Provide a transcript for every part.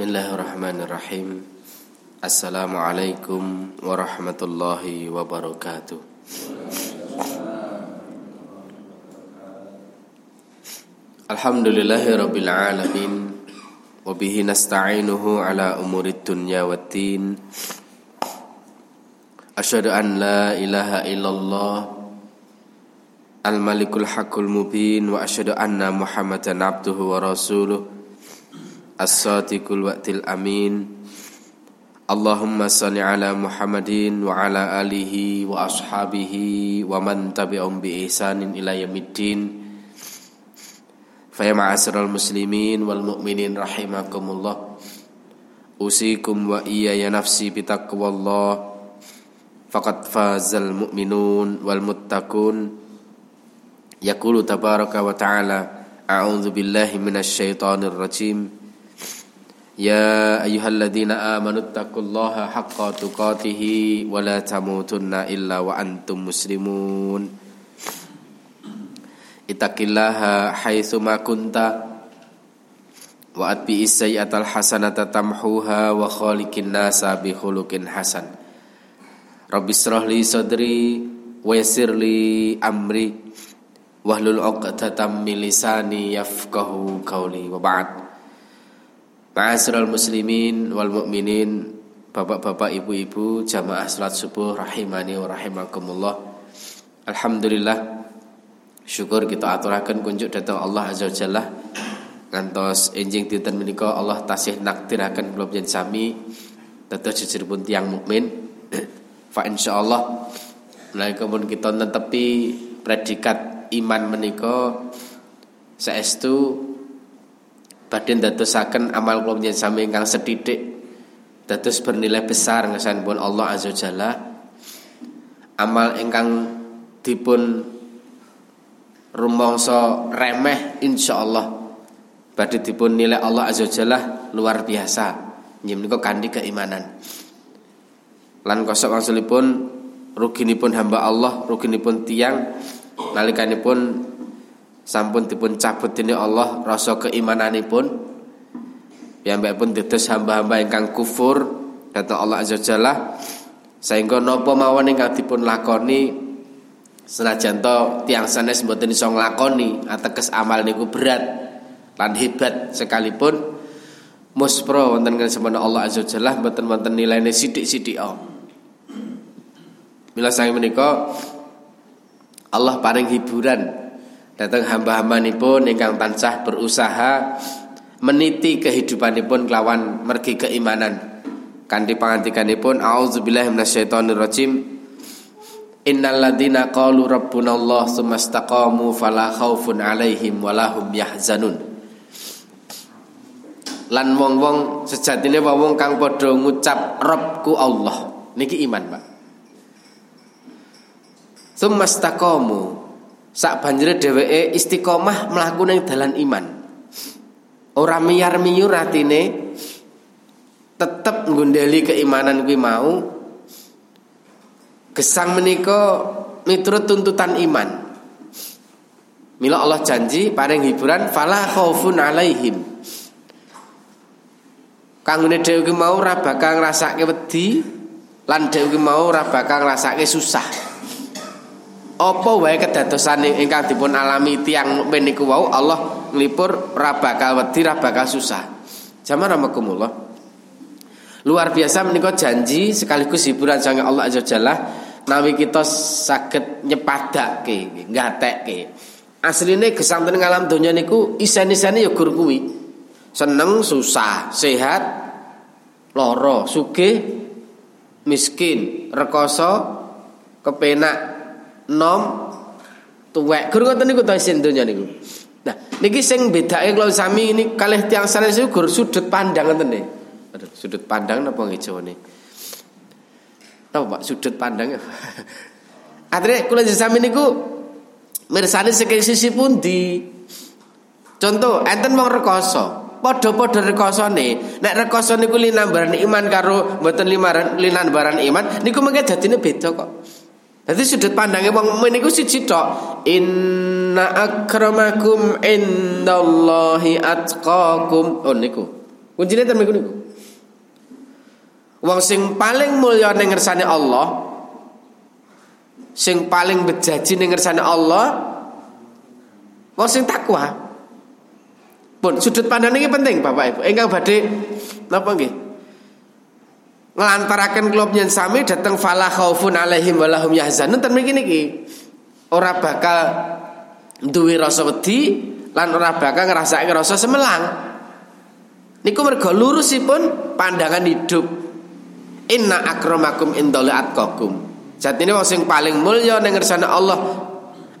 Bismillahirrahmanirrahim. Assalamualaikum warahmatullahi wabarakatuh. Alhamdulillahi rabbil alamin. Wabihi nasta'inuhu ala umurid dunya waddin Asyadu an la ilaha illallah. Al-malikul haqqul mubin. Wa asyadu anna muhammadan abduhu wa rasuluh as-sadiqul waqtil amin. Allahumma salli ala Muhammadin wa ala alihi wa ashabihi wa man tabi'um bi ihsanin ila Fa ya muslimin wal mu'minin rahimakumullah. Usikum wa iya ya nafsi bitaqwallah faqad fazal mu'minun wal muttaqun. Yaqulu tabaraka wa ta'ala A'udzu billahi minasy rajim يا أيها الذين آمنوا اتقوا الله حق تقاته ولا تموتن إلا وأنتم مسلمون اتق الله حيثما كنت وأتبع السيئة الحسنة تمحوها وخالق الناس بخلق حسن رب اشرح لي صدري ويسر لي أمري واحلل عقدة من لساني يفقه قولي وبعد Ma'asyiral muslimin wal mukminin, bapak-bapak, ibu-ibu, jamaah salat subuh rahimani wa rahimakumullah. Alhamdulillah syukur kita aturaken kunjuk datang Allah azza wajalla ngantos enjing dinten menika Allah tasih naktiraken kula panjenengan sami dados pun tiang mukmin. Fa insyaallah menawi pun kita netepi predikat iman menika saestu badhe ndadosaken amal kula panjenengan sami ingkang sethithik dados bernilai besar pun Allah azza jalla. Amal ingkang dipun rumangsa remeh insyaallah badhe dipun nilai Allah azza jalla luar biasa. Nggih menika kanthi keimanan. Lan kosok wangsulipun ruginipun hamba Allah ruginipun tiang nalikanipun sampun dipun cabut ini Allah rasa keimananipun. Pun dados hamba-hamba ingkang kufur dhateng Allah azza jalla. Sehingga napa mawon ingkang dipun lakoni senajan to tiang sanes mboten iso nglakoni ateges amal niku berat lan hebat sekalipun. Muspro wonten semana Allah azza jalla mboten wonten nilaine sithik-sithik oh. Mila sange menika Allah paring hiburan datang hamba-hamba nipun ingkang tansah berusaha meniti kehidupanipun kelawan mergi keimanan. Kanthi pangantikanipun auzubillahi minasyaitonirrajim. Innal ladina qalu rabbuna Allah tsumastaqamu fala khaufun alaihim walahum yahzanun. Lan wong-wong sejatine wong kang padha ngucap Rabbku Allah. Niki iman Pak. Tsumastaqamu sak banjire dheweke istiqomah mlaku ning dalan iman. Ora miyar-miyur tetep nggondeli keimanan kuwi mau. Gesang menika miturut tuntutan iman. Mila Allah janji paring hiburan fala khaufun alaihim. Kanggone dhewe mau ora bakal ngrasake wedi lan dhewe mau ora bakal ngrasake susah apa wae kedadosan ingkang dipun alami tiang mukmin niku wau Allah nglipur ora bakal wedi ora bakal susah. Jamaah rahmakumullah. Luar biasa menika janji sekaligus hiburan sange Allah azza jalla nawi kita saged nyepadake ngatekke. Asline gesang teng alam donya niku isen-isene ya gur kuwi. Seneng, susah, sehat, loro, sugih, miskin, rekoso, kepenak, nom tuwek. Guru ngoten niku to isin donya niku. Nah, niki sing bedake kula sami ini kalih tiang sanes iku gur sudut pandang ngoten sudut pandang napa nggih jawane? Napa Pak sudut pandang? Akhirnya kula sami niku mirsani saking sisi pundi? Contoh, enten wong rekoso, padha-padha rekosone. Nek rekoso niku linambaran iman karo mboten linambaran iman, niku mengke dadine beda kok. Jadi sudut pandangnya wong mukmin iku siji. Inna akramakum indallahi atqakum. Oh niku. Kuncine ten niku niku. Wong sing paling mulya ning ngersane Allah sing paling bejaji ning ngersane Allah wong sing takwa. Pun sudut pandang ini penting Bapak Ibu. Engkau badhe napa nggih? Ngelantarakan klub yang sami datang fala khaufun alaihim walahum yahzanun ten mriki niki. Ora bakal duwe rasa wedi lan ora bakal ngrasake rasa semelang. Niku mergo lurusipun pandangan hidup. Inna akramakum indallahi atqakum. Jatine wong sing paling mulya ning ngersane Allah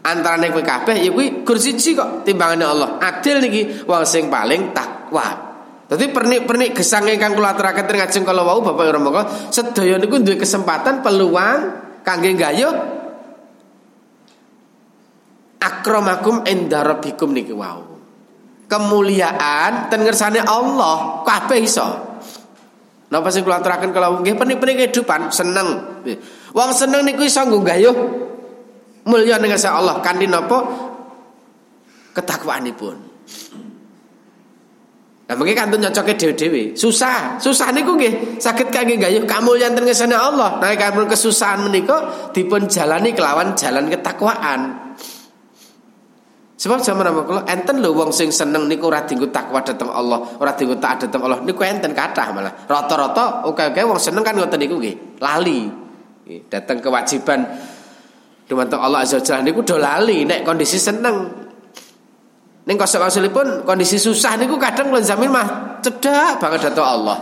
Antara kowe kabeh ya kuwi gur siji kok timbangane Allah. Adil niki wong sing paling takwa. Dadi pernik-pernik gesang ingkang kula aturaken ngajeng kala wau Bapak Ramaga sedaya niku kesempatan peluang kangge gayuh akramakum inda rabbikum niki wau. Kemuliaan ten ngersane Allah kabeh iso. Napa sing kula aturaken kala nggih pernik-pernik kehidupan seneng. Wong seneng niku iso nggo gayuh Mulia dengan Allah kandi napa ketakwaanipun. Nah mungkin kan nyocoke dhewe-dhewe. Susah, susah niku saged kangge gayuh kamulyan teng ngersane Allah. Nah kamun kesusahan menika dipun jalani kelawan jalan ketakwaan. Sebab zaman apa kula enten lho wong sing seneng niku ora takwa dhateng Allah, ora dienggo taat dhateng Allah niku enten kathah malah. Rata-rata oke-oke wong seneng kan ngoten niku nggih, lali. Datang kewajiban Dumantung Allah Azza Jalla niku do lali nek kondisi seneng. Ning kosok-kosolipun kondisi susah niku kadang kula jamin mah cedak banget datang Allah.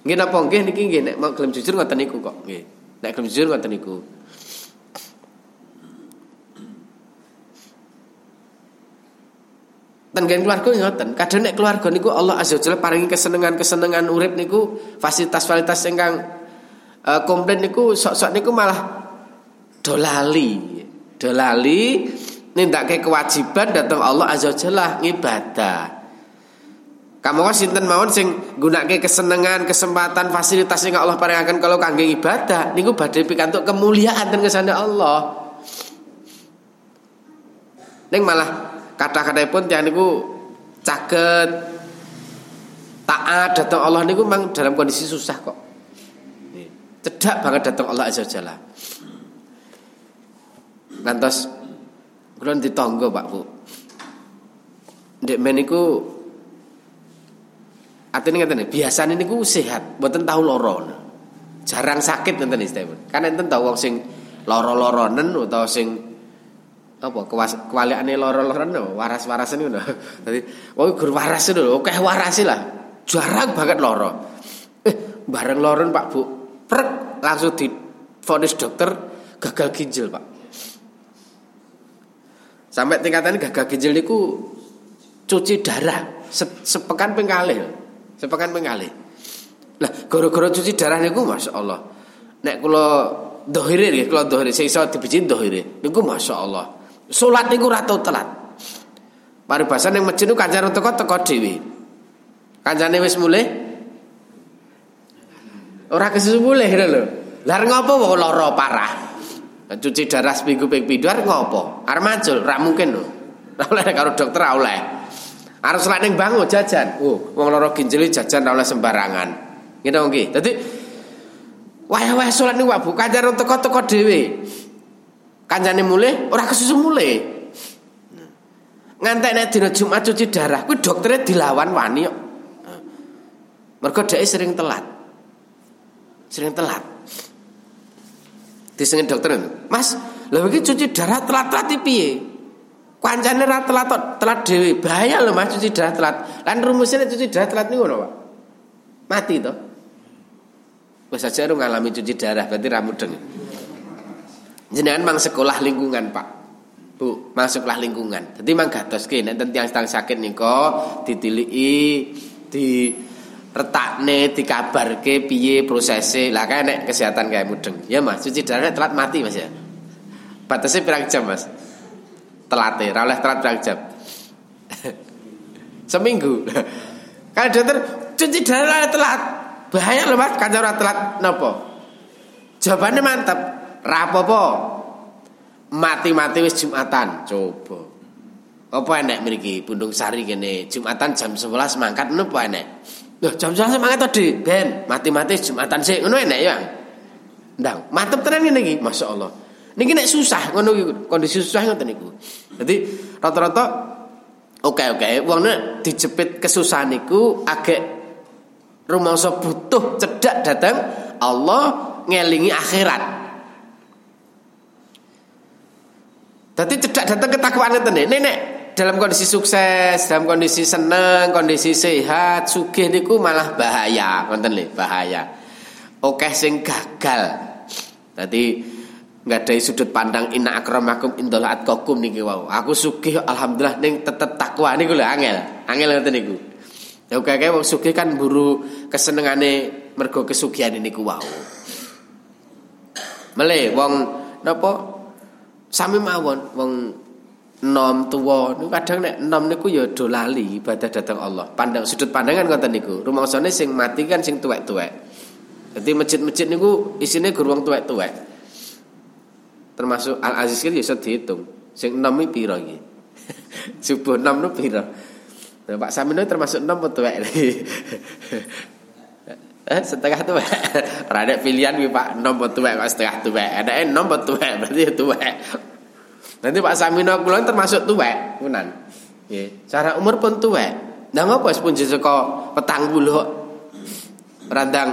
Nggih napa nggih niki nggih nek mau gelem jujur ngoten niku kok nggih. Nek gelem jujur ngoten niku. Dan gen keluarga ngoten. Kadang nek keluarga niku Allah Azza Jalla paringi kesenengan-kesenengan urip niku fasilitas-fasilitas ingkang uh, komplit niku sok-sok niku malah dolali dolali nindakake kewajiban datang Allah azza wajalla ngibadah kamu kan sinten mawon sing gunake kesenangan, kesempatan, fasilitas yang Allah paringaken kalau kangge ibadah niku badhe pikantuk kemuliaan dan ke sana Allah. Ning malah kata-kata pun tiang niku caket taat datang Allah niku memang dalam kondisi susah kok. Cedak banget datang Allah azza wajalla. Lantas kula ditangga Pak Bu. Ndek men niku atine ngeten biasane niku sehat, mboten tahu lara. Jarang sakit ngeten istilahipun. Kan enten tau wong sing lara-laranen utawa sing apa kewaliane lara-laranen waras-warasen ngono. Dadi wong gur waras lho, akeh warase lah. Jarang banget lara. Eh, bareng loron Pak Bu. Prek langsung di vonis dokter gagal ginjal, Pak. Sampai tingkatan gagal ginjal niku cuci darah sepekan pengkali. Sepekan pengkali. Lah gara-gara cuci darah niku Masya Allah. Nek kula dohire nggih, kula dohire iso dibiji dohire. Niku Masya Allah. Salat niku ora tau telat. Paribasan ning masjid niku kancan teko-teko dhewe. Kancane wis mulai ora kesusu mulai lho. Lah ngopo kok lara parah? Cuci darah seminggu ping pindho arep ngopo? Arep macul, ra mungkin lho. Ora oleh karo dokter ra oleh. Arep selak ning bangun jajan. Oh, wong lara ginjal jajan ra oleh sembarangan. Ngene nggih. Dadi wah-wah salat niku Bu, kancan teko-teko dhewe. Kancane mulih ora kesusu mulih. Ngantek nek dina Jumat cuci darah, kuwi dokternya dilawan wani kok. Mergo sering telat. Sering telat. Disengin dokter Mas, lha iki cuci darah telat-telat piye? Kancane ra telat telat dhewe. Bahaya lho Mas cuci darah telat. Lan rumusnya cuci darah telat niku ngono, Pak. Mati to. Wis aja ngalami cuci darah berarti ra mudeng. Jenengan mang sekolah lingkungan, Pak. Bu, masuklah lingkungan. Jadi mang gatoske nek tiyang sedang sakit nika ditiliki di retakne dikabarke piye prosese. Lah kae nek kesehatan kayak mudeng. Ya Mas cuci darah telat mati Mas ya. Batasnya pirang jam Mas. Telate ra oleh telat pirang jam. Seminggu. Kalau dokter cuci darah telat. Bahaya loh Mas kan ora telat. Nopo jawabannya mantap rapopo mati-mati wis Jumatan. Coba. Apa enek mriki Bundung Sari kene? Jumatan jam 11 mangkat menapa enek Loh, jam 11 semangat tadi, ben mati-mati Jumatan sih, ngono enak ya. Ndang, mantep tenan ngene iki, masyaallah. Niki nek susah ngono kondisi susah ngoten niku. Jadi rata-rata oke oke wong nek dijepit kesusahan niku agak rumangsa butuh cedak datang Allah ngelingi akhirat. Jadi cedak datang ketakwaan ngeten Nenek dalam kondisi sukses, dalam kondisi seneng, kondisi sehat, sugih niku malah bahaya, ngoten lho, bahaya. Oke sing gagal. Tadi nggak ada sudut pandang inna akramakum indalah atqakum niki wow. Aku sugih alhamdulillah ning tetep takwa niku lho angel. Angel ngoten niku. Ya oke wong sugih kan buru kesenengane mergo kesugihan niku wow. Mele wong napa sami mawon wong nom tua niku kadang nek nom niku ya do lali ibadah datang Allah. Pandang sudut pandangan ngoten niku. Rumangsane sing mati kan sing tuwek-tuwek. Jadi masjid-masjid niku isine gur tuwek-tuwek. Termasuk Al Aziz kan bisa dihitung. Sing nom iki iki? Subuh nom nu pira? Nah, Pak termasuk nom tuwek? eh setengah tuwek. Ada pilihan wi Pak nom tuwek setengah tuwek. Ada nom tuwek berarti tuwek. Nanti Pak Samino kula termasuk tuwek, punan. Nggih. Cara umur pun tuwek. Lah ngopo pun saka petang puluh randang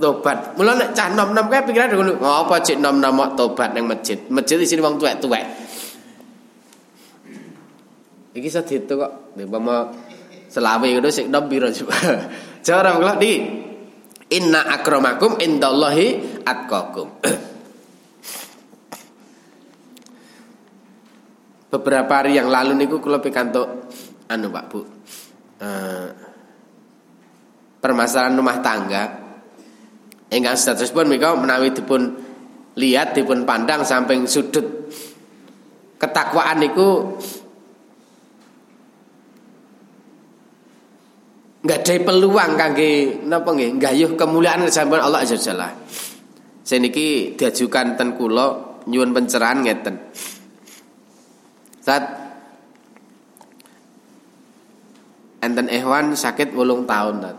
tobat. Mula nek cah nom-nom kae pikiran ngono. Ngopo cek nom-nom mok tobat ning masjid. Masjid isine wong tuwek-tuwek. Iki iso diitung kok. Umpama selawe ngono sik nom piro coba. Cara kula di Inna akramakum indallahi atqakum. beberapa hari yang lalu niku kula pikantuk anu Pak Bu. Uh, permasalahan rumah tangga ingkang status pun mika menawi dipun lihat dipun pandang samping sudut ketakwaan niku nggak ada peluang kangge napa nggih nggayuh kemuliaan sampun Allah azza wajalla. Seniki diajukan ten kula nyuwun pencerahan ngeten. Ustaz enten ehwan sakit wolung tahun Ustaz.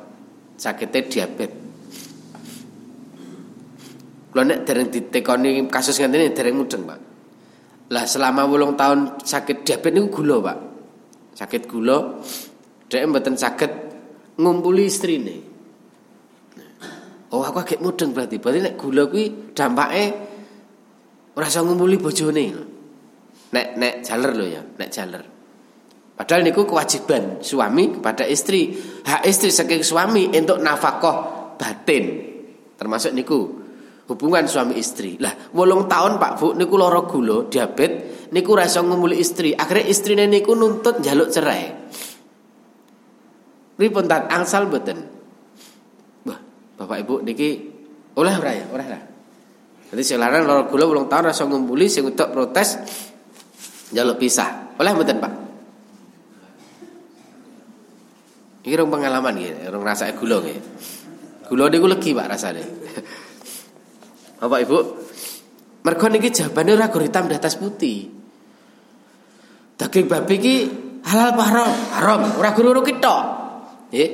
Sakitnya diabetes. Kalau nek dereng ditekoni kasus ngene dereng mudeng, Pak. Lah selama wolung tahun sakit diabetes niku gula, Pak. Sakit gula dhek mboten saged ngumpuli istrine. Oh aku agak mudeng berarti. Berarti nek gula kuwi dampake ora iso ngumpuli bojone. Nek nek jaler lo ya, nek jaler. Padahal niku kewajiban suami kepada istri. Hak istri saking suami untuk nafkah batin. Termasuk niku hubungan suami istri. Lah, wolong tahun Pak Bu niku lara gula, diabetes, niku ora iso ngumuli istri. Akhirnya istrine niku nuntut njaluk cerai. Pripun tat angsal mboten? Wah, Bapak Ibu niki oleh ora ya? Ora lah. Jadi sing larang lara gula wolong tahun ora iso ngumpuli sing protes Jaluk pisah. Oleh mboten, Pak? Iki rong pengalaman nggih, rong rasake gula nggih. Gula niku legi, Pak, rasane. Bapak Ibu, mergo niki jawabane ora gor hitam di atas putih. Daging babi iki halal apa haram? Haram, ora guru kita. Nggih.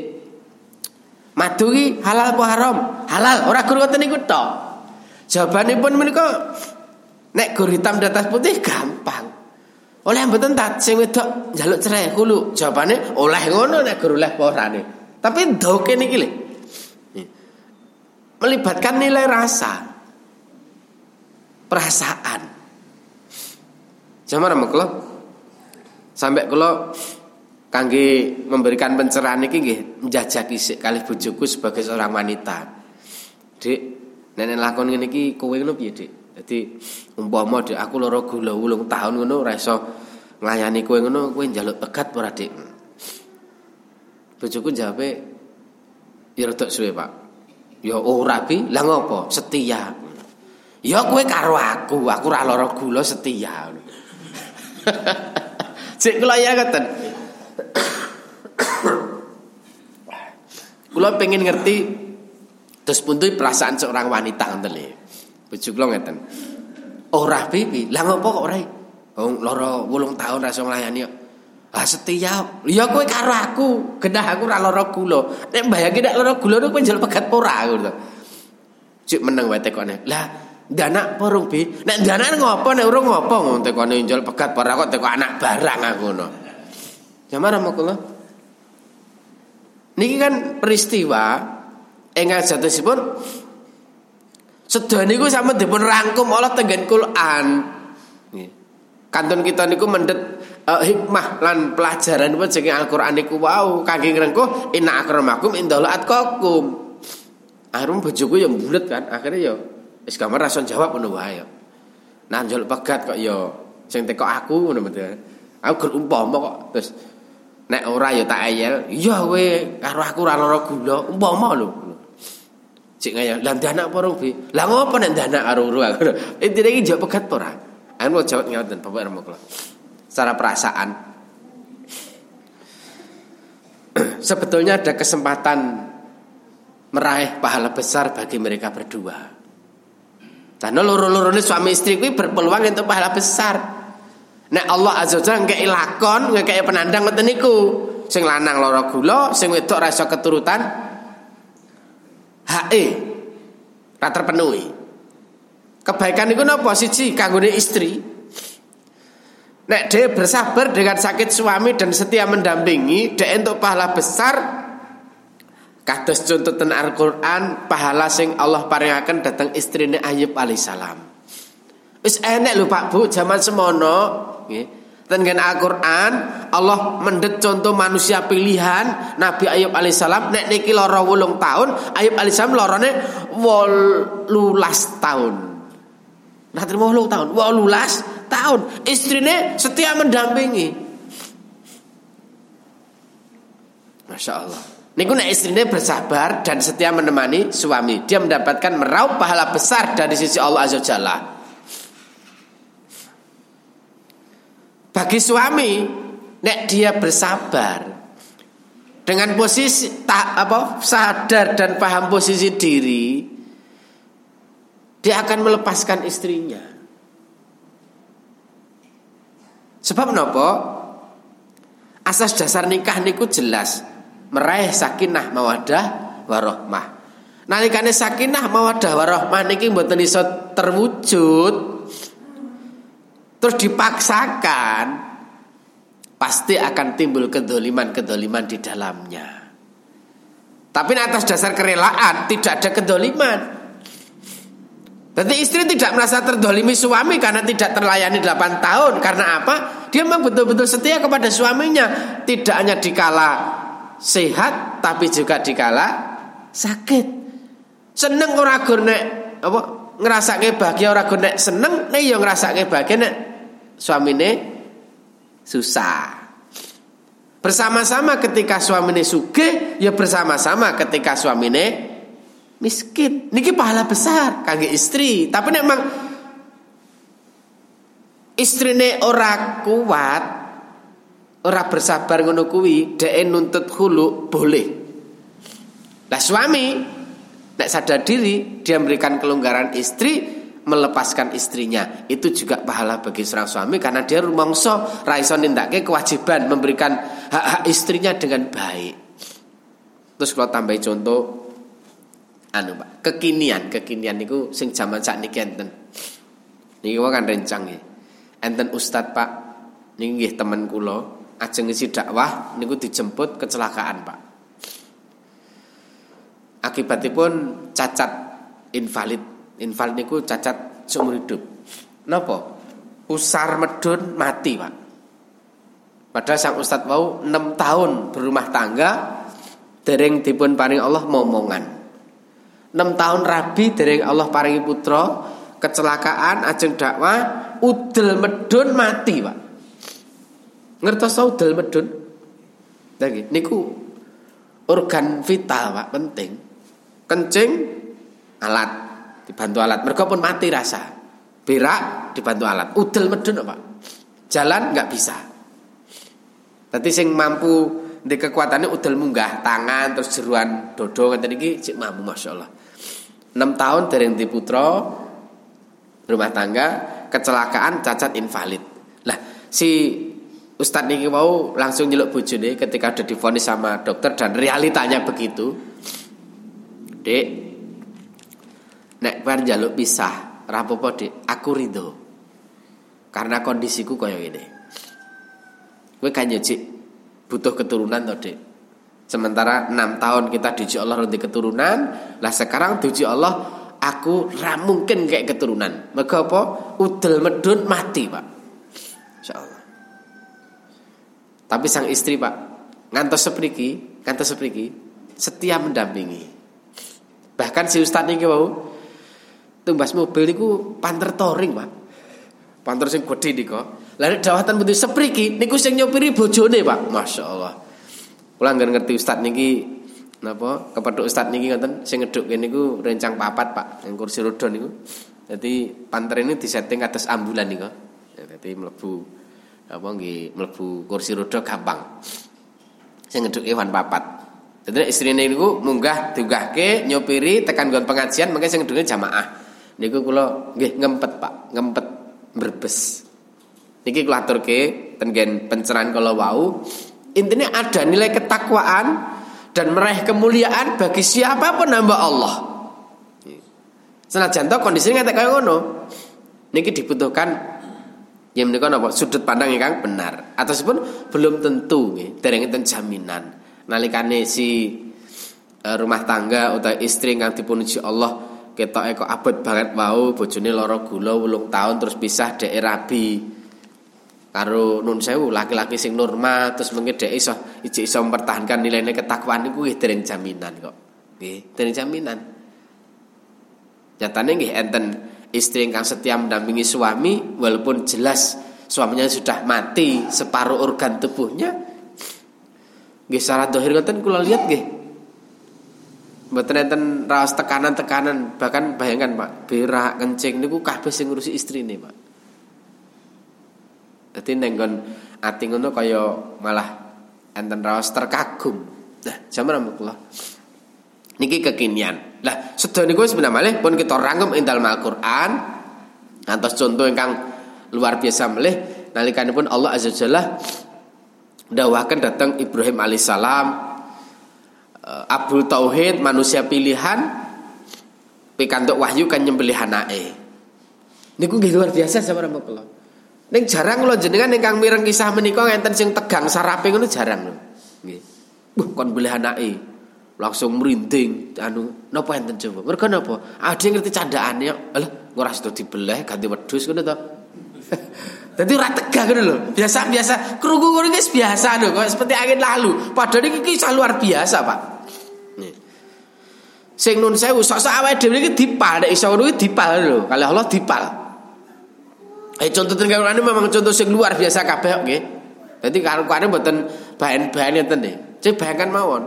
Madu iki halal apa haram? Halal, ora guru ngoten niku tok. Jawabanipun menika nek gor hitam di atas putih gampang. Oleh mboten tat sing wedok njaluk cerai kulo. Jawabane oleh ngono nek guru oleh porane. Tapi doke niki lho. Melibatkan nilai rasa. Perasaan. Jamar kula sampai kula kangge memberikan pencerahan niki nggih njajaki sik kalih bojoku sebagai seorang wanita. Dik, nenek lakon ngene iki kowe ngono piye, Dik? Jadi umpama dik aku lara gula ulung tahun ngono ora iso nglayani kowe ngono kowe njaluk pegat ora dik. Bojoku jawabe ya rada suwe, Pak. Ya ora bi, lah ngopo? Setia. Ya kowe karo aku, aku ora lara gula setia. Cek kula ya ngoten. Kula pengen ngerti terus puntu perasaan seorang wanita ngoten. Bojo kula ngeten. Ora pipi. Lah ngopo kok ora? Wong lara 8 tahun ra iso nglayani kok. Ah setia. Ya kowe karo aku, genah aku ora lara gula. Nek mbayangke nek lara gula kowe njel pegat ora ngono. Cik meneng wae tekone. Lah Dana porong bi, nek dana ngopo nek urung ngopo ngono tekone njol pegat para kok teko anak barang aku ngono. Jamar kula. Niki kan peristiwa ingkang jatuhipun sedaya niku sama dipun rangkum Allah tenggen Quran. Kantun kita niku mendet uh, hikmah lan pelajaran pun jenenge Al-Qur'an niku wau kangge ngrengkuh inna akramakum indallahi atqakum. Arum bojoku yang bulet kan akhirnya ya Wis gambar rason jawab wae. Nah njaluk pegat kok ya sing teko aku ngono betul. Aku gur umpama kok terus nek ora ya tak ayel. Iya kowe karo aku ora lara gula umpama lho. Cik ngaya, lah ndanak apa rong, Bi? Lah ngopo nek ndanak karo uru aku. Intine iki jawab pegat ora? Mau jawab ngoten Bapak Ramo kula. Secara perasaan sebetulnya ada kesempatan meraih pahala besar bagi mereka berdua. Karena loro-lorone suami istri kuwi berpeluang untuk pahala besar. Nek Allah azza wajalla ngekeki lakon, ngekeki penandang ngoten niku. Sing lanang lara gula, sing wedok ra keturutan HE ra terpenuhi. Kebaikan niku napa siji kanggone istri. Nek dia bersabar dengan sakit suami dan setia mendampingi, dia untuk pahala besar Kados contoh Al-Qur'an pahala sing Allah paringaken datang istrine Ayub alaihissalam. Wis enek lho Pak Bu zaman semono nggih. Ten Al-Qur'an Allah mendet contoh manusia pilihan Nabi Ayub alaihissalam nek niki lara 8 tahun Ayub alaihissalam lorone 18 tahun. Nah terima 8 tahun, 18 tahun. Istrine setia mendampingi. Masya Allah. Niku nek istrinya bersabar dan setia menemani suami, dia mendapatkan meraup pahala besar dari sisi Allah Azza Jalla. Bagi suami, nek dia bersabar dengan posisi tak apa sadar dan paham posisi diri, dia akan melepaskan istrinya. Sebab nopo? Asas dasar nikah niku jelas meraih sakinah mawadah warohmah. Nalikane sakinah mawadah warohmah niki mboten iso terwujud terus dipaksakan pasti akan timbul kedoliman-kedoliman di dalamnya. Tapi atas dasar kerelaan tidak ada kedoliman. Berarti istri tidak merasa terdolimi suami karena tidak terlayani 8 tahun. Karena apa? Dia memang betul-betul setia kepada suaminya. Tidak hanya dikala sehat tapi juga dikala sakit. Seneng ora gur nek apa ngrasake bahagia ora gur seneng nek ya ngrasake bahagia nek suamine susah. Bersama-sama ketika suamine sugih ya bersama-sama ketika suamine miskin. Niki pahala besar kangge istri, tapi memang istrine ora kuat ora bersabar ngono kuwi nuntut hulu boleh. Lah suami nek sadar diri dia memberikan kelonggaran istri melepaskan istrinya itu juga pahala bagi seorang suami karena dia rumangsa ra iso nindakake kewajiban memberikan hak-hak istrinya dengan baik. Terus kalau tambah contoh anu Pak, kekinian, kekinian niku sing zaman sakniki enten. Niki kan rencang ya. Enten Ustad Pak, niki temen kula ajeng isi dakwah niku dijemput kecelakaan, Pak. Akibatipun cacat invalid. Invalid niku cacat seumur hidup. Napa? Usar medun mati, Pak. Padahal sang ustad mau 6 tahun berumah tangga dereng dipun paring Allah momongan. 6 tahun rabi dereng Allah paringi putra, kecelakaan ajeng dakwah udel medun mati, Pak. Ngertos saudel medun? Lagi niku organ vital Pak penting. Kencing alat dibantu alat. Mereka pun mati rasa. Berak dibantu alat. Udel medun Pak. Jalan nggak bisa. Tadi sing mampu di kekuatannya udel munggah tangan terus jeruan dodo ngeten iki cik mampu masyaallah. 6 tahun dari di putra rumah tangga kecelakaan cacat invalid. Lah si Ustadz niki mau langsung nyeluk bojone ketika udah difonis sama dokter dan realitanya begitu. Dek, nek bar jaluk pisah, rapopo dek, aku ridho. Karena kondisiku kaya gini. Kowe kan butuh keturunan to, Dek. Sementara enam tahun kita diuji Allah nanti keturunan, lah sekarang diuji Allah aku ra mungkin kayak keturunan. Mergo apa? Udel medun mati, Pak. Insyaallah. Tapi sang istri pak ngantos sepriki, ngantos sepriki, setia mendampingi. Bahkan si ustad ini mau tumbas mobil niku panter touring pak, panter sing gede niko. Lalu dawatan betul sepriki, niku sing nyopiri bojone pak, masya Allah. Pulang nggak ngerti ustad niki Napa kepethuk ustad niki ngoten sing ngeduk kene niku rencang papat Pak, yang kursi roda niku. Jadi panter ini disetting atas ambulan niku. Jadi mlebu apa nggih mlebu kursi roda gampang. Sing ngeduk Iwan papat. Dadi istrine niku munggah diunggahke nyopiri tekan nggon pengajian mengke sing ngeduke jamaah. Niku kula nggih ngempet Pak, ngempet berbes. Niki kula aturke ten pencerahan kala wau. Intinya ada nilai ketakwaan dan meraih kemuliaan bagi siapa pun hamba Allah. Senajan to kondisinya ngata kaya ngono. Niki dibutuhkan yang menika napa sudut pandang ingkang benar ataupun belum tentu nggih dereng jaminan nalikane si e, rumah tangga utawa istri ingkang dipunuji Allah ketoke kok abot banget wau bojone lara gula wulung tahun terus pisah dhek rabi. Karo nun sewu laki-laki sing normal terus mungkin dhek iso iji iso mempertahankan nilai-nilai ketakwaan niku nggih dereng jaminan kok. Nggih dereng jaminan. Nyatane nggih enten istri yang setia mendampingi suami walaupun jelas suaminya sudah mati separuh organ tubuhnya. Nggih syarat dohir ngoten kula lihat nggih mboten enten raos tekanan-tekanan. Bahkan bayangkan Pak berak kencing niku kabeh sing ngurusi istrine Pak. Dadi nenggon ati ngono kaya malah enten raos terkagum. Nah jaman kula. Niki kekinian. Lah sedaya niku sebenarnya malih. Pun kita rangkum ing dalem Al-Qur'an. Antos contoh ingkang luar biasa malih. Nalikanipun Allah Azza Jalla dawakan datang Ibrahim alaihissalam Abdul Tauhid manusia pilihan pikantuk wahyu kan nyembelih anake. Niku nggih luar biasa sama kula. Ning jarang lo jenengan ingkang mireng kisah menika ngenten sing tegang sarape ngono jarang lho. Nggih. Buh kon belih anake langsung merinding anu napa enten coba mereka napa ada yang ngerti candaan ya alah ora sedo dibelah ganti wedhus ngono to Dadi ora tegak ngono lho. Biasa-biasa krungu ngono guys biasa lho seperti angin lalu. Padahal iki kisah luar biasa, Pak. Sing nun sewu sok-sok awake dhewe dipal nek iso ngono dipal. Kali Allah dipal. Eh contoh teng ini memang contoh sing luar biasa kabeh nggih. Dadi karo-karo mboten bahan-bahan enten nih. Cek bayangkan mawon.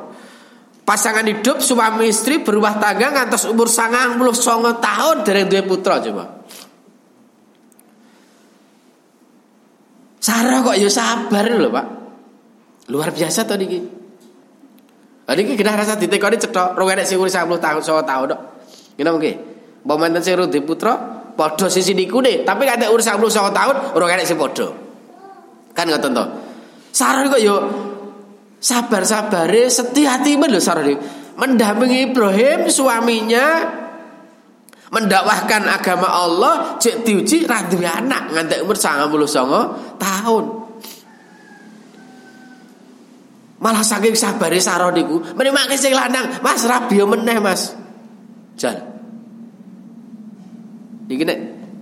Pasangan hidup suami istri berumah tangga ngantos umur sangang puluh songo tahun dari dua putra coba. Sarah kok ya sabar loh pak. Luar biasa tuh niki. Nah, kita rasa ditekoni cetok, rong enek sing umur 50 tahun, 100 tahun dok. Ngene mungkin. Mbok manten sing di putra padha sisi niku nih, tapi kate umur 50 100 tahun, rong enek sing padha. Kan ngoten to. Sarah kok yo sabar-sabare setia hati lho sarane mendampingi Ibrahim suaminya mendakwahkan agama Allah cek diuji ra anak nganti umur 99 tahun malah saking sabare Sarah niku menimake sing lanang Mas rabi meneh Mas jan iki nek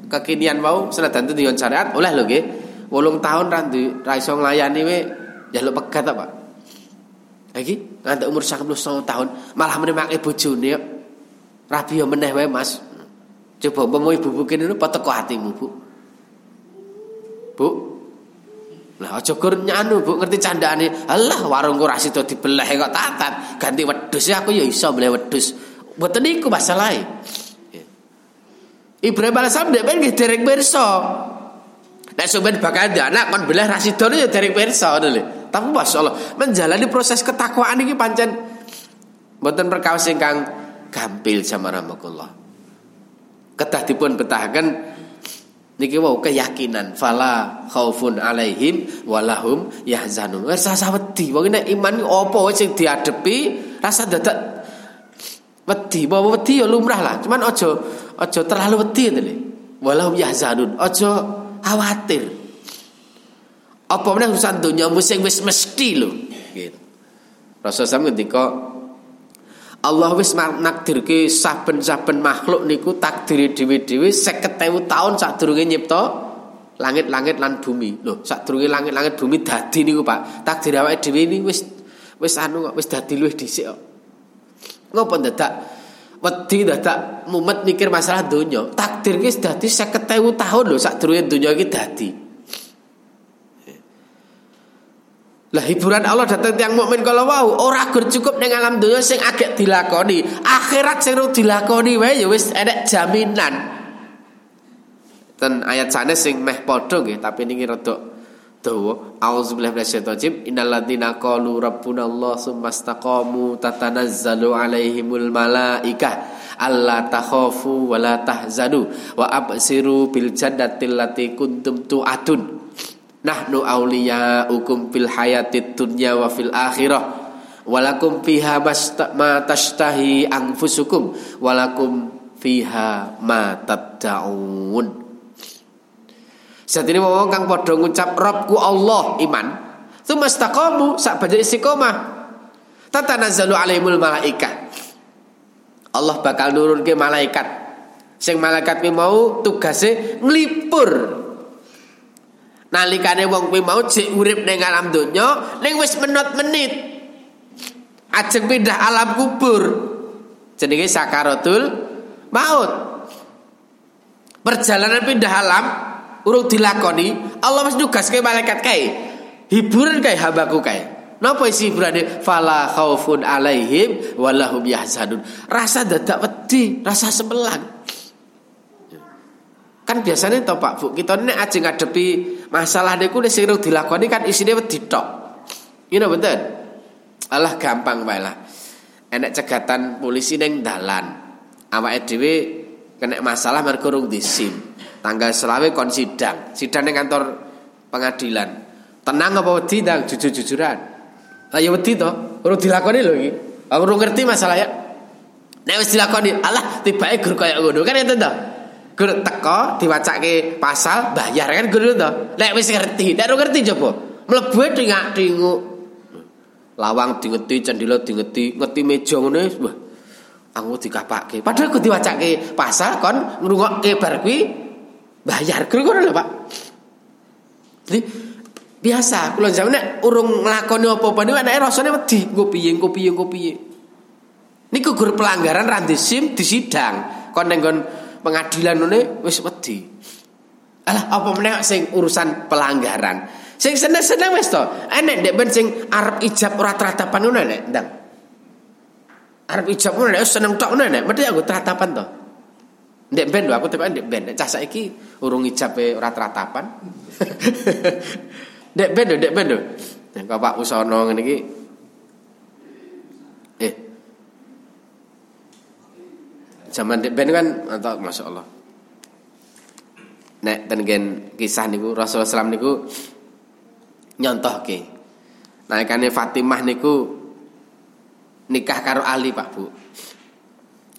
kekinian mau senajan tujuan syariat oleh lho nggih 8 tahun ra ra iso nglayani we jaluk pegat apa lagi nganti umur 91 tahun malah menemake bojone yo. Rabi meneh wae Mas. Coba umpama ibu kene apa teko hatimu, Bu? Bu. Lah aja gur nyanu, Bu, ngerti candane. Alah warungku ra sida dibelah kok tatat. Ganti wedhus aku ya iso beli wedhus. Mboten niku masalahe. Ibrahim alaihissalam dhek ben nggih dereng pirsa. Nek sampeyan bakal anak kon belah ra sida ya dereng pirsa ngono lho. Tapi Masya Allah Menjalani proses ketakwaan ini pancen Mboten perkawis ingkang gampil sama rahmatullah. Kedah dipun betahaken Niki wau keyakinan fala khaufun alaihim walahum yahzanun. Wis rasa wedi. Wong nek iman apa sing diadepi rasa dadak wedi. Bawa wedi ya lumrah lah. Cuman ojo ojo terlalu wedi ngene. Walahum yahzanun. Ojo khawatir. Apa meneh urusan dunia sing wis mesti lho. Gitu. Rasulullah ketika Allah wis nakdirke saben-saben makhluk niku takdiri dhewe-dhewe 50.000 tahun sadurunge nyipta langit-langit lan bumi. Lho, sadurunge langit-langit bumi dadi niku, Pak. Takdir awake dhewe ini wis wis anu kok wis dadi luwih dhisik kok. Ngopo dadak wedi dadak mumet mikir masalah donya. Takdir ki dadi 50.000 tahun lho sadurunge donya iki dadi. Lah hiburan Allah datang tiang mukmin kalau wow ora gur cukup ning alam dunia sing agak dilakoni, akhirat sing dilakoni wae ya wis enek jaminan. Dan ayat sana sing meh padha nggih, tapi niki rada dawa. Auzubillahi minasyaitonir Innal ladzina qalu rabbunallah tsumastaqamu tatanazzalu alaihimul malaikah alla takhafu wa la tahzanu wa absiru bil jannati allati kuntum tu'adun nahnu ukum fil hayatid dunya wa fil akhirah. Walakum fiha ma tashtahi anfusukum. Walakum fiha ma tad'un. Saat ini wong kang padha ngucap Rabbku Allah iman. Tsumastaqamu sak banjur istiqomah. Tatanazzalu alaihimul malaikah Allah bakal nurun ke malaikat. Sing malaikat mau tugasnya nglipur Nalikane wong kuwi mau jek urip ning alam donya, ning wis menit-menit. Ajeng pindah alam kubur. Jenenge sakaratul maut. Perjalanan pindah alam urung dilakoni, Allah wis nugaske malaikat kae. Hiburan kae hambaku kae. Napa isi hiburane? Fala khaufun alaihim walahum yahzanun. Rasa dadak wedi, rasa semelang. Kan biasanya toh Pak Bu, kita ini aja ngadepi masalah niku nek sing dilakoni kan isine wedi tok. You know betul? Allah gampang wae lah. Enek cegatan polisi ning dalan. Awake dhewe kena masalah mergo rung disim. Tanggal selawe kon sidang. Sidang ning kantor pengadilan. Tenang apa wedi jujur-jujuran. Lah ya wedi to, urung dilakoni lho iki. Aku ngerti masalah ya. Nek wis dilakoni, Allah tibake gur kaya ngono kan itu to. Gur teko diwacake pasal bayar kan guru to. Lek wis ngerti, nek ora ngerti coba. Mlebu dingak-dinguk. Lawang dingeti, cendela dingeti, ngeti meja ngene wah. Aku dikapake. Padahal aku diwacake pasal kon ngrungokke bar kuwi bayar. Guru ngono lho, Pak. Jadi biasa kula zaman nek urung nglakoni apa-apa niku anake rasane wedi, engko piye, engko piye, engko piye. Niku gur pelanggaran ra disim disidang. Kon ning pengadilan ini wis wedi. Alah apa meneh sing urusan pelanggaran. Sing seneng-seneng wis to. Enek ndek ben sing arep ijab ora tratapan ngono nek ndang. Arep ijab ngono nek seneng tok ngono nek. Mesti aku tratapan to. Ndek ben aku tekan ndek ben. Cah saiki urung ijabe ora tratapan. ndek ben ndek ben lho. Nek Bapak Usono ngene iki Zaman ben kan atau masya Allah. Nek tengen kisah niku Rasulullah SAW niku nyontoh ke. Naikane Fatimah niku nikah karo Ali Pak Bu.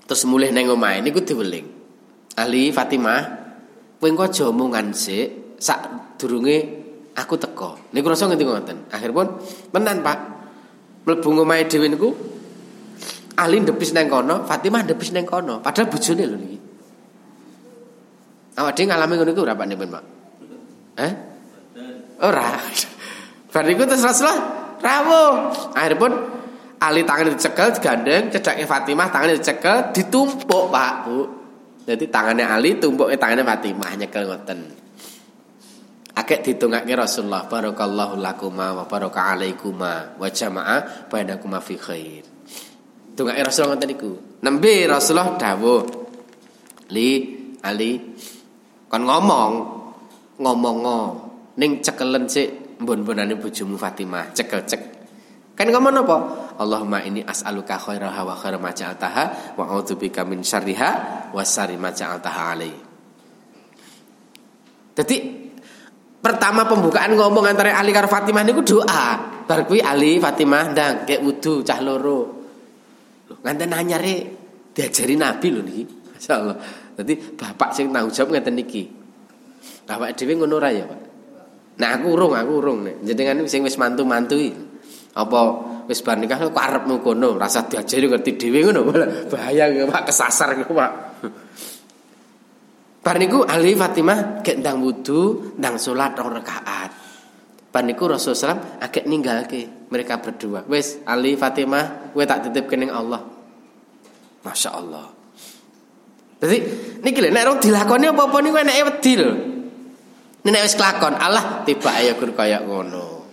Terus mulih neng omahe niku diweling. Ali Fatimah, kowe engko aja omongan sik sak durunge aku teko. Niku rasa ngerti ngoten. Akhiripun tenan Pak. Mlebu omahe dhewe niku Ali ndepis neng kono, Fatimah ndepis neng kono, padahal bojone lho niki. Awak dhewe ngalami ngono iku ora Pak Nipen, Pak? Eh? Ora. Bar niku terus Rasulullah rawuh. Akhiripun Ali tangan dicekel gandeng, cedake Fatimah tangan dicekel, ditumpuk, Pak, Bu. Jadi tangannya Ali tumpuknya tangannya Fatimah nyekel ngoten. Akeh ditungake Rasulullah barakallahu lakuma wa baraka alaikuma wa jama'a bainakuma fi khair. Dongake Rasulullah ngoten niku. Nembe Rasulullah dawuh. Li Ali kon ngomong ngomong ning cekelen sik mbon-mbonane bojomu Fatimah, cekel cek. Kan ngomong apa? Allahumma ini as'aluka khairaha wa khaira ma ja'altaha wa a'udzubika min syarriha wa syarri ma ja'altaha alai. Jadi pertama pembukaan ngomong antara Ali karo Fatimah niku doa. Bar kuwi Ali Fatimah ndang kek wudu cah loro. Nganten anyare diajari Nabi lho niki. Masyaallah. Dadi bapak sing tanggung jawab ngeten niki. Bapak dhewe ngono ra ya, Pak? Nah aku urung, aku urung nek jenengan sing wis mantu-mantu apa wis bar nikah kok arepmu kono, rasa diajari ngerti dhewe ngono. Bahaya Pak kesasar Pak. Bar niku Ali Fatimah gek ndang wudu, ndang salat rong rakaat. Bar niku Rasulullah agek ninggalke mereka berdua. Wis Ali Fatimah, kowe tak titip kening Allah. Masya Allah. Niki lho nek rong dilakoni apa-apa niku enake wedi lho. Nek wis kelakon Allah tiba ayo gur kaya ngono.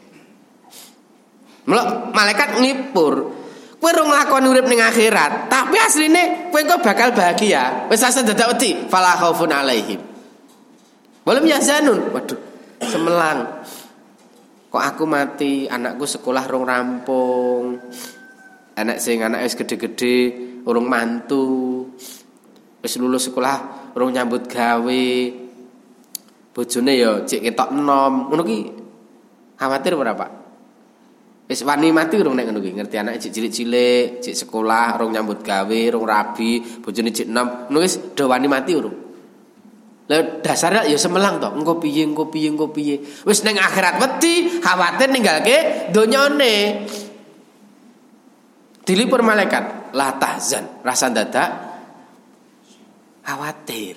Melok malaikat ngipur. Kowe ora nglakoni urip ning akhirat, tapi asline kowe kok bakal bahagia. Wis asa dadak wedi, fala khaufun alaihim. Walam yahzanun. Waduh, semelang. Kok aku mati, anakku sekolah rong rampung. Anak sing anak wis gede-gede, urung mantu. Wis lulus sekolah, urung nyambut gawe. Bojone ya cek ketok enom. Ngono ki khawatir ora, Pak? Wis wani mati urung nek ngono kuwi, ngerti anak cek cilik-cilik, cek sekolah, urung nyambut gawe, urung rabi, bojone cek enom, ngono wis do wani mati urung. Lah dasarnya ya semelang to, engko piye engko piye engko piye. Wis ning akhirat wedi, khawatir ninggalke donyane. Dilipur malaikat, la tahzan, rasa dadak khawatir.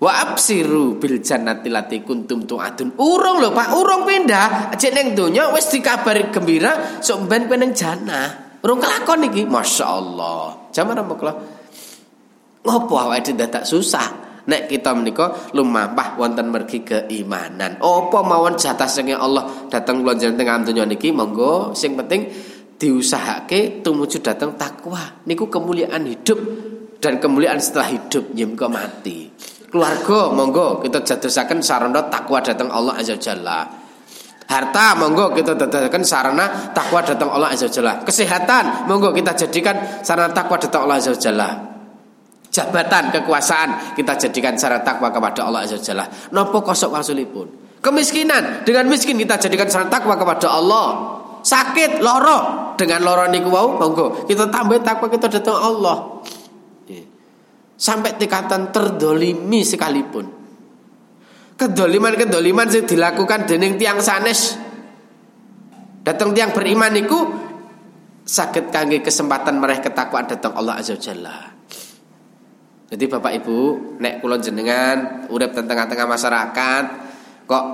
Wa absiru bil jannati lati kuntum tu'adun. Urung lho Pak, urung pindah. Cek ning donya wis dikabari gembira sok ben peneng jannah. Urung kelakon iki. Masyaallah. Jaman kula? Ngopo awake dadak susah? Nek kita menika lumampah wonten mergi keimanan. Apa mawon jatah sing Allah dateng kula jenengan tengah niki? Monggo sing penting diusahake tumuju dateng takwa. Niku kemuliaan hidup dan kemuliaan setelah hidup. Nyim mati. Keluarga monggo kita jadosaken sarana takwa datang Allah azza jalla. Harta monggo kita jadikan sarana takwa datang Allah azza jalla. Kesehatan monggo kita jadikan sarana takwa datang Allah azza jalla jabatan kekuasaan kita jadikan sarana takwa kepada Allah azza jalla. Nopo kosok wasulipun? Kemiskinan. Dengan miskin kita jadikan sarana takwa kepada Allah. Sakit loro. Dengan loro niku wau monggo. Kita tambah takwa kita datang Allah. Sampai tingkatan terdolimi sekalipun. Kedoliman-kedoliman yang dilakukan dening tiang sanes. Datang tiang beriman itu sakit kangge kesempatan mereka ketakwaan datang Allah Azza Jalla. Jadi Bapak Ibu, nek kulon jenengan urip tengah-tengah masyarakat kok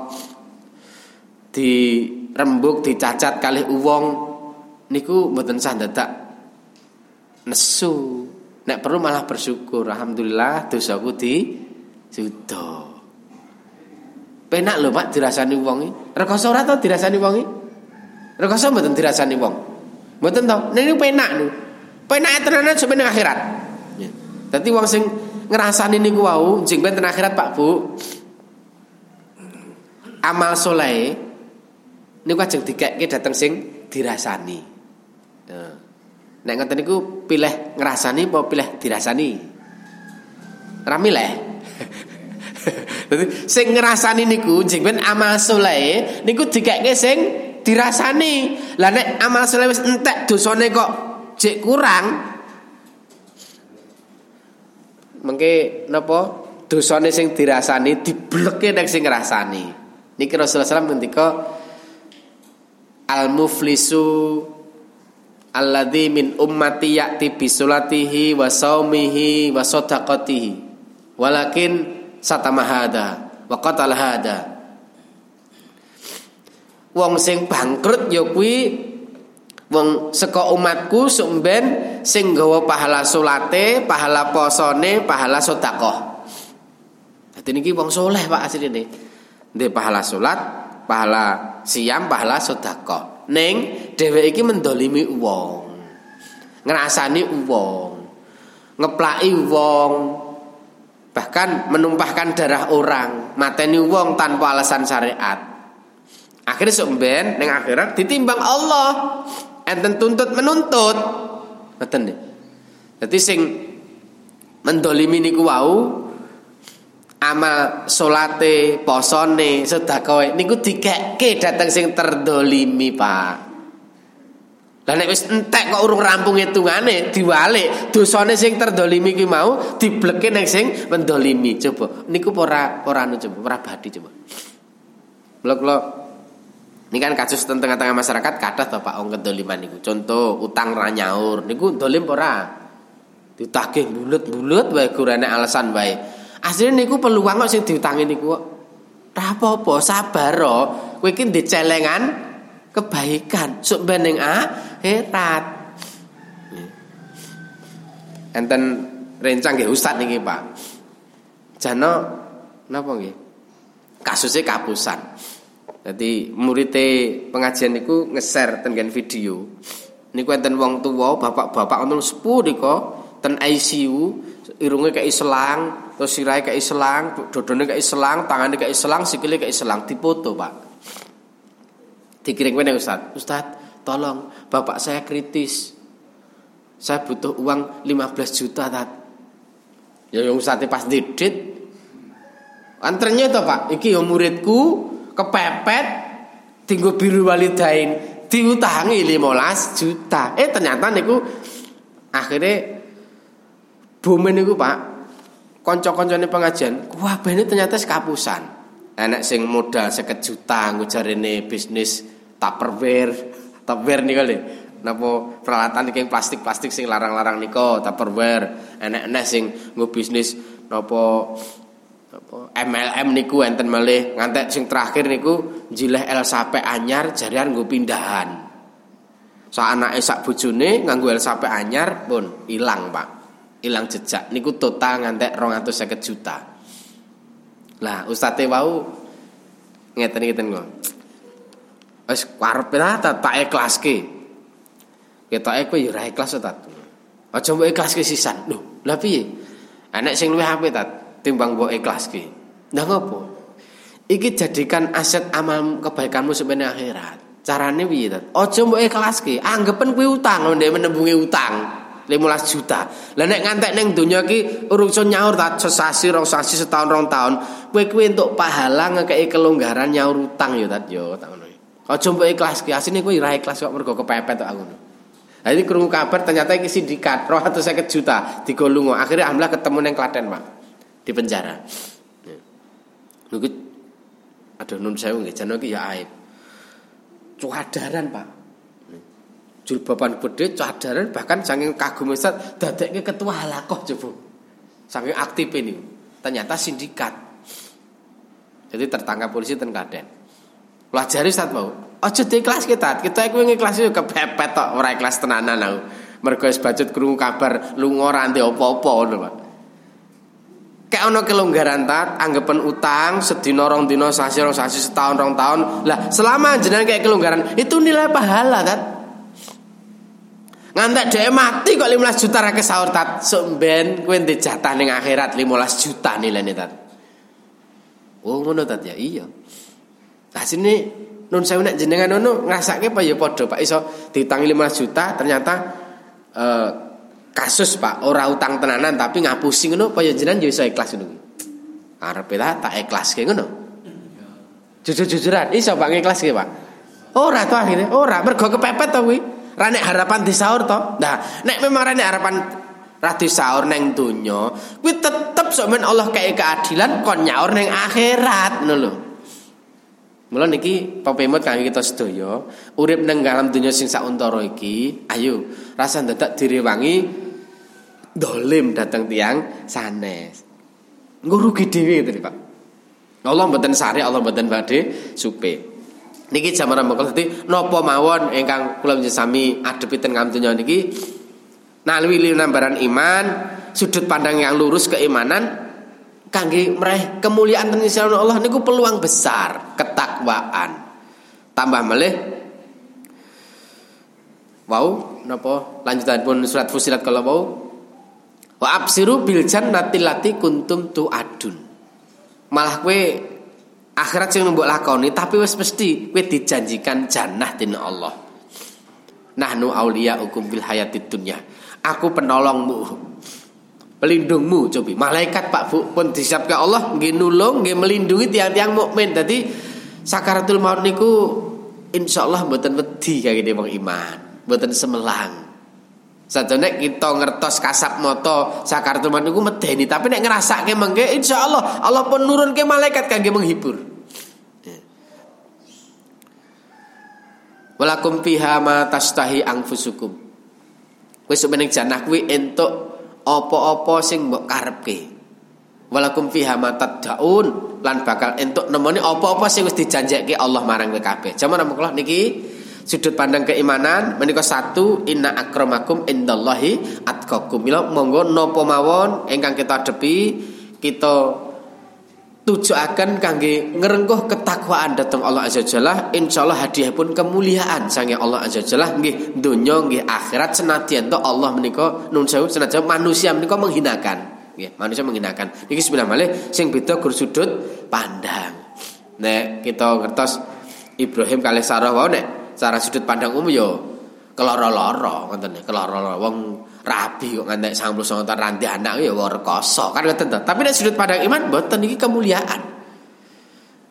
dirembuk, dicacat kali uwong niku mboten sandadak nesu Nek perlu malah bersyukur. Alhamdulillah dosaku di sudo. Penak lho Pak dirasani wong iki. Rekoso ora to dirasani wong iki? Rekoso mboten dirasani wong. Mboten to. Niku penak niku. Penak tenanan sampe akhirat. Dadi wong sing ngrasani niku wau jeng ben akhirat Pak Bu. Amal soleh niku ajeng dikekke dateng sing dirasani. Nah. Nek ngoten niku pilih ngrasani apa pilih dirasani? Ora milih. Dadi sing ngrasani niku jeng ben amal saleh niku dikekke sing dirasani. Lah nek amal saleh wis entek dosane kok jek kurang mengke napa? Dosane sing dirasani dibleke nek sing ngrasani. Niki Rasulullah SAW ngendika al muflisu alladzi min ummati ya'ti bi sulatihi wa saumihi wa walakin satama hada wa qatala hada. Wong sing bangkrut ya kuwi wong saka umatku sumben sing gawa pahala salate pahala posone pahala sedekah dadi niki wong soleh Pak asline ndek pahala salat pahala siam pahala sedekah Neng dheweke iki mendolimi wong. Ngrasani wong. Ngeplaki wong. Bahkan menumpahkan darah orang, mateni wong tanpa alasan syariat. Akhirnya sumben neng akhirat ditimbang Allah. Enten tuntut menuntut. Ngoten Jadi sing mendolimi niku wau amal salate, posone, sedekah niku dikekke dateng sing terdolimi, Pak. Lah nek wis entek kok urung rampung hitungane diwalik dosane sing terdolimi ki mau dibleke ning sing mendolimi. Coba niku ora ora anu coba ora badi coba. Blok blok ini kan kasus tentang tengah-tengah masyarakat kata to Pak wong kedoliman niku. Contoh utang ra nyaur niku dolim ora? Ditagih bulut-bulut wae gurane alasan wae. Asline niku peluang kok sing diutangi niku kok. Ora apa-apa, sabar ro. Kowe iki celengan kebaikan sok ben ning akhirat. Enten rencang nggih Ustaz niki Pak. Jano napa nggih? Kasusnya kapusan. Jadi muridé pengajian niku nge-share ten video. Niku enten wong tuwa, bapak-bapak wonten sepuh nika ten ICU, irunge kayak selang, terus sirahe kayak selang, dodone kayak selang, tangane kayak selang, sikile kayak selang, dipoto, Pak. Dikirim kene Ustaz. Ustaz, tolong bapak saya kritis. Saya butuh uang 15 juta, Tat. Ya yang Ustaz pas didit. Antrenya itu Pak, iki yang muridku kepepet tinggu biru walidain diutangi 15 juta. Eh ternyata niku akhirnya bumen niku Pak. Kanca-kancane pengajian, wah ini ternyata sekapusan. Enak sing modal 50 juta ngujarine bisnis Tupperware, Tupperware nih kali. Napa peralatan iki plastik-plastik sing larang-larang niko Tupperware. Enak-enak sing nggo bisnis napa MLM niku enten malih ngantek sing terakhir niku jileh El Sape anyar jarian nggo pindahan. Sa anake sak bojone nganggo El Sape anyar pun ilang, Pak. Ilang jejak niku total ngantek 250 juta. Lah ustaz wau ngeten-ngeten kok. Wis karepe ta tak ikhlaske. Ketoke kowe ya ora ikhlas ta. Aja mbok ikhlaske sisan. Lho, lha piye? Anak sing luwih apik ta? Timbang mbok ikhlaske. Nah ngopo? Iki jadikan aset amal kebaikanmu sebenarnya akhirat. Carane piye ta? Aja mbok ikhlaske, anggapen kuwi utang ndek menembungi utang. 15 juta. Lah nek ngantek ning donya iki urusan nyaur ta sesasi rong sasi setahun rong tahun, kowe kuwi entuk pahala ngekeki kelonggaran nyaur utang ya tat yo tak ngono. Aja mbok ikhlaske, asine kowe ora ikhlas kok mergo kepepet tok aku. Nah ini kerungu kabar ternyata ini sindikat roh atau saya juta digolungo akhirnya alhamdulillah ketemu neng Klaten pak di penjara. Niku aduh nun sewu nggih jane iki ya aib. Cuadaran, Pak. Jilbaban gede cuadaran bahkan saking kagum Ustaz dadekke ketua halakoh coba. Saking aktif ini. Ternyata sindikat. Jadi tertangkap polisi ten Klaten. Pelajari Ustaz mau. Aja diikhlas kita. Kita iku ngikhlas yo kepepet tok ora ikhlas tenanan aku. Mergo wis bacut krungu kabar lunga ora apa-apa ngono, Pak. Kayak ono kelonggaran tat, anggapan utang sedina rong dina sasi rong sasi setahun rong tahun. Lah, selama jenengan kayak kelonggaran itu nilai pahala tat. Ngantek dia mati kok 15 juta ra kesaur tat. Somben kowe ndek jatah ning akhirat 15 juta nilainya tat. Oh ngono tat ya, iya. Lah sini nun sewu nek jenengan ngono ngrasake apa ya padha Pak iso diutangi 15 juta ternyata eh kasus Pak ora utang tenanan tapi ngapusi ngono apa ya jenengan yo iso ikhlas ngono. Arepe ta tak ikhlas ke ngono. Jujur-jujuran iso Pak ngikhlas ke Pak. Ora to akhirnya ora mergo kepepet to kuwi. Ra nek harapan disaur to. Nah, nek memang ra nek harapan ra disaur neng donya, kuwi tetep sok men Allah kayak keadilan kon nyaur neng akhirat ngono lho. Mula niki pepemut kangge kita sedaya, urip nang dalam dunia sing sauntara iki, ayo rasa dadak direwangi dolim datang tiang sanes. Engko rugi dhewe gitu Pak. Allah mboten sari, Allah mboten badhe supe. Niki jaman mengko dadi napa mawon ingkang kula sami adepi ten donya niki nalwi linambaran iman, sudut pandang yang lurus keimanan kangge meraih kemuliaan ten Allah niku peluang besar ketakwaan. Tambah melih Wow, napa lanjutanipun surat Fusilat kalau mau Wa absiru bil jannati lati kuntum tuadun. Malah kue akhirat sing mbok lakoni tapi wis mesti kue dijanjikan jannah dening Allah. Nahnu aulia ukum bil hayatid dunya. Aku penolongmu pelindungmu cobi malaikat Pak Bu pun disiapkan Allah nggih nulung nggih melindungi tiang-tiang mukmin dadi sakaratul maut niku insyaallah mboten wedi kaya gini wong iman mboten semelang Sajane kita ngertos kasap moto sakaratul maut niku medeni tapi nek ngrasake mengke insyaallah Allah pun nurunke malaikat kangge menghibur Walakum fiha ma tastahi anfusukum. Wis meneng janah kuwi entuk apa-apa sing mbok karepke. Walakum fiha ma tad'un lan bakal entuk nemoni apa-apa sing wis dijanjekke Allah marang kowe kabeh. Jaman kula niki sudut pandang keimanan menika satu inna akramakum indallahi atqakum. Mila monggo napa mawon ingkang kita adepi kita tujuaken kangge ngerengkuh ketakwaan datang Allah Azza Jalla. Insyaallah hadiah pun kemuliaan sange Allah Azza Jalla. Nggih donya nggih akhirat senadyan to Allah menika nun sewu manusia menika menghinakan. Nggih manusia menghinakan. Iki sebenarnya malih sing beda gur sudut pandang. Nek kita ngertos Ibrahim kalih Sarah nek cara sudut pandang umum yo keloro-loro ngoten keloro-loro wong rabi kok ngantek 99 tahun ranti anak ya rekoso kan ngoten to. Tapi nek sudut pandang iman mboten iki kemuliaan.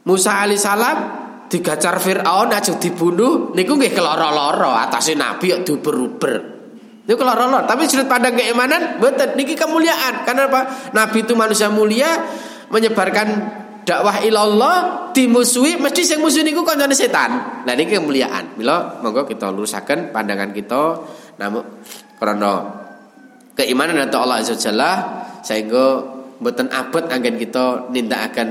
Musa alaihissalam digacar Firaun aja dibunuh niku nggih keloro-loro atase nabi kok diuber-uber. Niku keloro-loro, tapi sudut pandang keimanan mboten niki kemuliaan. Karena apa? Nabi itu manusia mulia menyebarkan dakwah ilallah dimusuhi mesti sing musuh niku kancane setan. Nah niki kemuliaan. Mila monggo kita lurusaken pandangan kita namun karena keimanan atau Allah Azza Jalla sehingga mboten abot anggen kita akan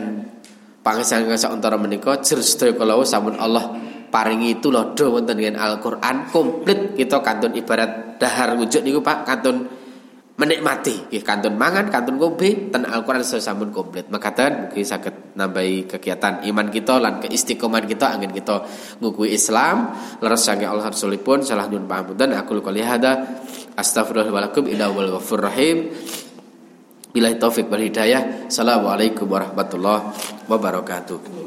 pangesan antara menika jer sedaya kalau sampun Allah paringi itu loh wonten dengan Al-Qur'an komplit kita kantun ibarat dahar wujud niku Pak kantun menikmati. Ya, kantun mangan kantun ngombe ten Al-Qur'an sesampun komplit. Mekaten mungkin sakit nambahi kegiatan iman kita lan keistiqoman kita angin kita ngukui Islam. Leres sange Allah Rasulipun salah nyun dan aku qouli hada Astaghfirullahaladzim walakum wal ghafur rahim. Bila taufik wal hidayah. Assalamualaikum warahmatullahi wabarakatuh.